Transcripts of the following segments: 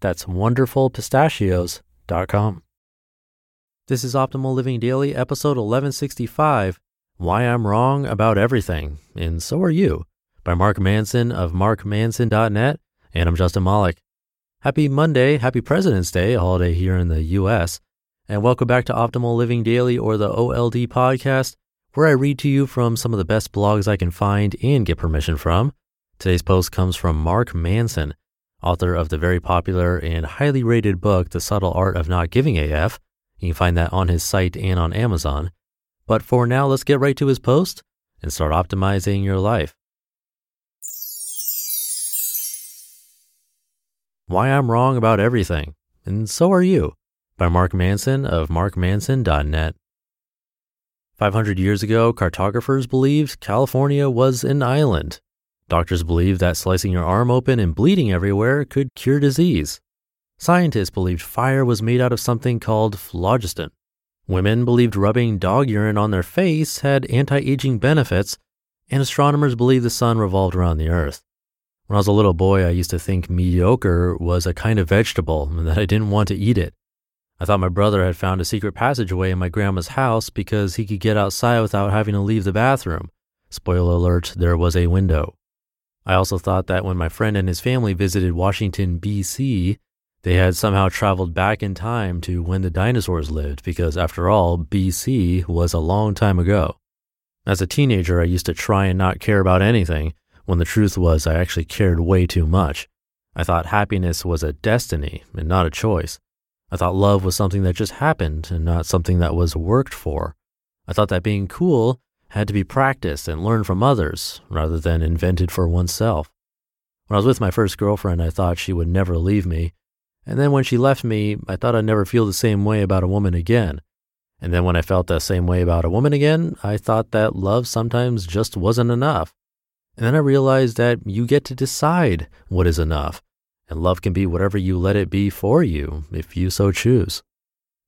That's wonderfulpistachios.com. This is Optimal Living Daily, episode 1165 Why I'm Wrong About Everything, and So Are You, by Mark Manson of markmanson.net. And I'm Justin Malik. Happy Monday, happy President's Day, a holiday here in the US. And welcome back to Optimal Living Daily or the OLD podcast, where I read to you from some of the best blogs I can find and get permission from. Today's post comes from Mark Manson, author of the very popular and highly rated book, The Subtle Art of Not Giving AF. You can find that on his site and on Amazon. But for now, let's get right to his post and start optimizing your life. Why I'm Wrong About Everything, and So Are You, by Mark Manson of markmanson.net. 500 years ago, cartographers believed California was an island. Doctors believed that slicing your arm open and bleeding everywhere could cure disease. Scientists believed fire was made out of something called phlogiston. Women believed rubbing dog urine on their face had anti aging benefits, and astronomers believed the sun revolved around the earth. When I was a little boy, I used to think mediocre was a kind of vegetable and that I didn't want to eat it. I thought my brother had found a secret passageway in my grandma's house because he could get outside without having to leave the bathroom. Spoiler alert, there was a window. I also thought that when my friend and his family visited Washington, D.C., they had somehow traveled back in time to when the dinosaurs lived, because after all, B.C. was a long time ago. As a teenager, I used to try and not care about anything, when the truth was I actually cared way too much. I thought happiness was a destiny and not a choice. I thought love was something that just happened and not something that was worked for. I thought that being cool had to be practiced and learned from others rather than invented for oneself. When I was with my first girlfriend, I thought she would never leave me. And then when she left me, I thought I'd never feel the same way about a woman again. And then when I felt that same way about a woman again, I thought that love sometimes just wasn't enough. And then I realized that you get to decide what is enough, and love can be whatever you let it be for you if you so choose.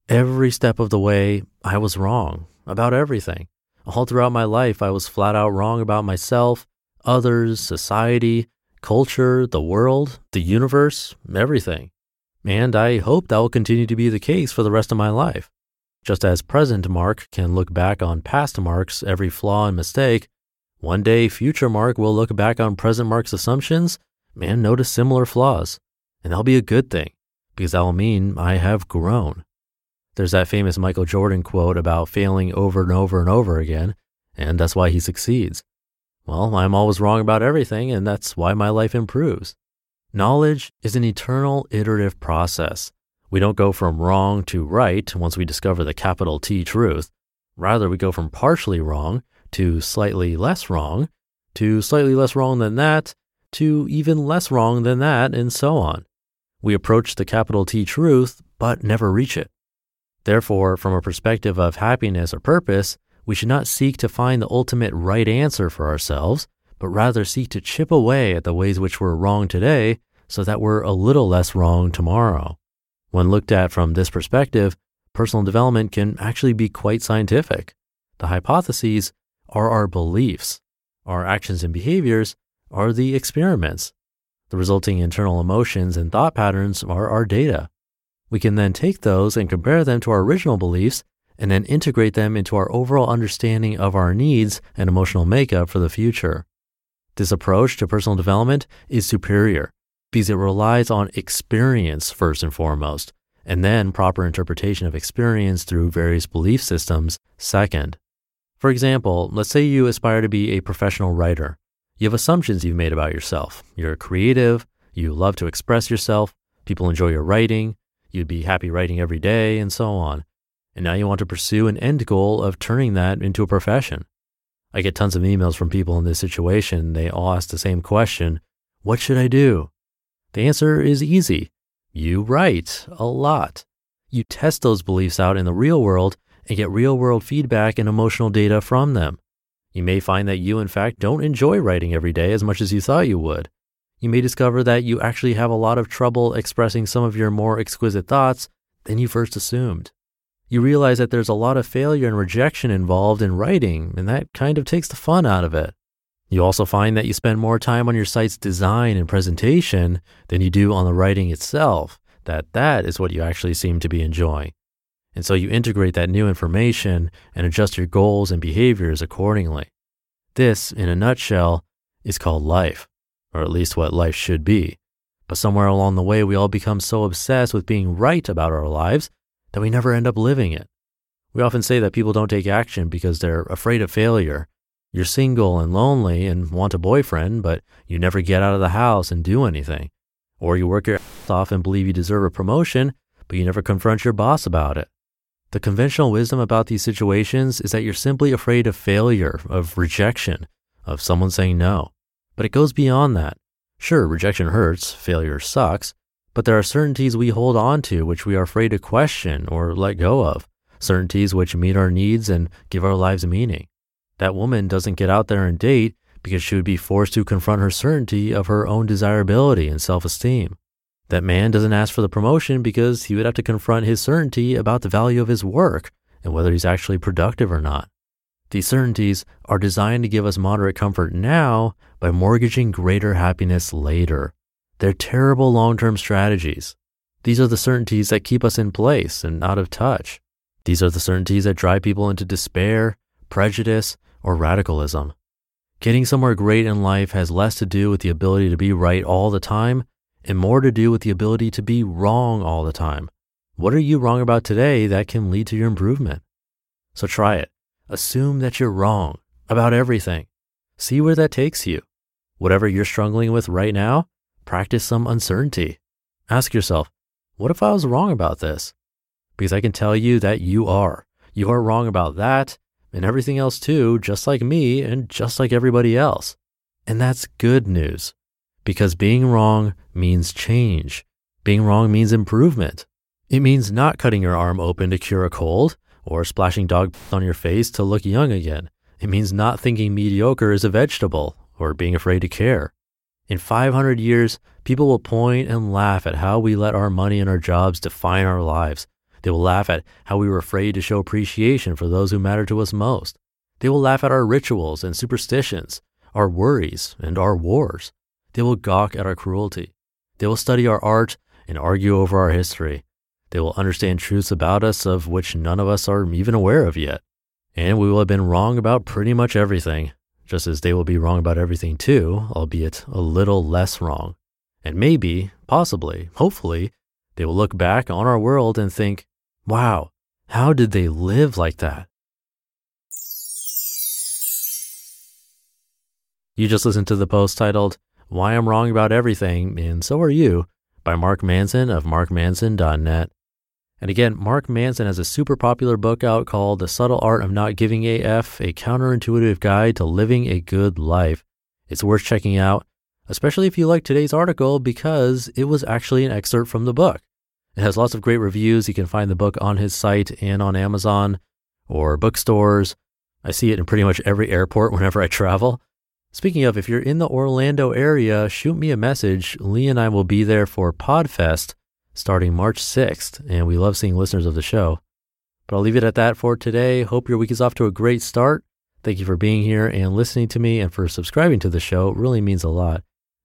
Every step of the way, I was wrong about everything. All throughout my life, I was flat out wrong about myself, others, society, culture, the world, the universe, everything. And I hope that will continue to be the case for the rest of my life. Just as present Mark can look back on past Mark's every flaw and mistake, one day future Mark will look back on present Mark's assumptions and notice similar flaws. And that'll be a good thing because that will mean I have grown. There's that famous Michael Jordan quote about failing over and over and over again, and that's why he succeeds. Well, I'm always wrong about everything, and that's why my life improves. Knowledge is an eternal iterative process. We don't go from wrong to right once we discover the capital T truth. Rather, we go from partially wrong to slightly less wrong to slightly less wrong than that to even less wrong than that, and so on. We approach the capital T truth, but never reach it. Therefore, from a perspective of happiness or purpose, we should not seek to find the ultimate right answer for ourselves, but rather seek to chip away at the ways which we're wrong today so that we're a little less wrong tomorrow. When looked at from this perspective, personal development can actually be quite scientific. The hypotheses are our beliefs. Our actions and behaviors are the experiments. The resulting internal emotions and thought patterns are our data. We can then take those and compare them to our original beliefs and then integrate them into our overall understanding of our needs and emotional makeup for the future. This approach to personal development is superior because it relies on experience first and foremost, and then proper interpretation of experience through various belief systems, second. For example, let's say you aspire to be a professional writer. You have assumptions you've made about yourself. You're creative, you love to express yourself, people enjoy your writing, you'd be happy writing every day, and so on. And now you want to pursue an end goal of turning that into a profession. I get tons of emails from people in this situation. They all ask the same question What should I do? The answer is easy. You write a lot. You test those beliefs out in the real world and get real world feedback and emotional data from them. You may find that you, in fact, don't enjoy writing every day as much as you thought you would. You may discover that you actually have a lot of trouble expressing some of your more exquisite thoughts than you first assumed. You realize that there's a lot of failure and rejection involved in writing, and that kind of takes the fun out of it. You also find that you spend more time on your site's design and presentation than you do on the writing itself, that that is what you actually seem to be enjoying. And so you integrate that new information and adjust your goals and behaviors accordingly. This, in a nutshell, is called life, or at least what life should be. But somewhere along the way, we all become so obsessed with being right about our lives that we never end up living it. We often say that people don't take action because they're afraid of failure you're single and lonely and want a boyfriend, but you never get out of the house and do anything. Or you work your ass off and believe you deserve a promotion, but you never confront your boss about it. The conventional wisdom about these situations is that you're simply afraid of failure, of rejection, of someone saying no. But it goes beyond that. Sure, rejection hurts, failure sucks, but there are certainties we hold on to which we are afraid to question or let go of, certainties which meet our needs and give our lives meaning. That woman doesn't get out there and date because she would be forced to confront her certainty of her own desirability and self esteem. That man doesn't ask for the promotion because he would have to confront his certainty about the value of his work and whether he's actually productive or not. These certainties are designed to give us moderate comfort now by mortgaging greater happiness later. They're terrible long term strategies. These are the certainties that keep us in place and out of touch. These are the certainties that drive people into despair, prejudice, or radicalism. Getting somewhere great in life has less to do with the ability to be right all the time and more to do with the ability to be wrong all the time. What are you wrong about today that can lead to your improvement? So try it. Assume that you're wrong about everything. See where that takes you. Whatever you're struggling with right now, practice some uncertainty. Ask yourself, what if I was wrong about this? Because I can tell you that you are. You are wrong about that and everything else too, just like me and just like everybody else. And that's good news because being wrong means change. Being wrong means improvement. It means not cutting your arm open to cure a cold or splashing dog on your face to look young again. It means not thinking mediocre is a vegetable or being afraid to care. In 500 years, people will point and laugh at how we let our money and our jobs define our lives they will laugh at how we were afraid to show appreciation for those who matter to us most. They will laugh at our rituals and superstitions, our worries and our wars. They will gawk at our cruelty. They will study our art and argue over our history. They will understand truths about us of which none of us are even aware of yet. And we will have been wrong about pretty much everything, just as they will be wrong about everything too, albeit a little less wrong. And maybe, possibly, hopefully, they will look back on our world and think, Wow, how did they live like that? You just listened to the post titled, Why I'm Wrong About Everything, and So Are You, by Mark Manson of markmanson.net. And again, Mark Manson has a super popular book out called The Subtle Art of Not Giving AF, a counterintuitive guide to living a good life. It's worth checking out, especially if you like today's article because it was actually an excerpt from the book. It has lots of great reviews. You can find the book on his site and on Amazon or bookstores. I see it in pretty much every airport whenever I travel. Speaking of, if you're in the Orlando area, shoot me a message. Lee and I will be there for Podfest starting March 6th, and we love seeing listeners of the show. But I'll leave it at that for today. Hope your week is off to a great start. Thank you for being here and listening to me and for subscribing to the show. It really means a lot.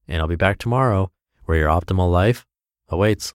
And I'll be back tomorrow where your optimal life awaits.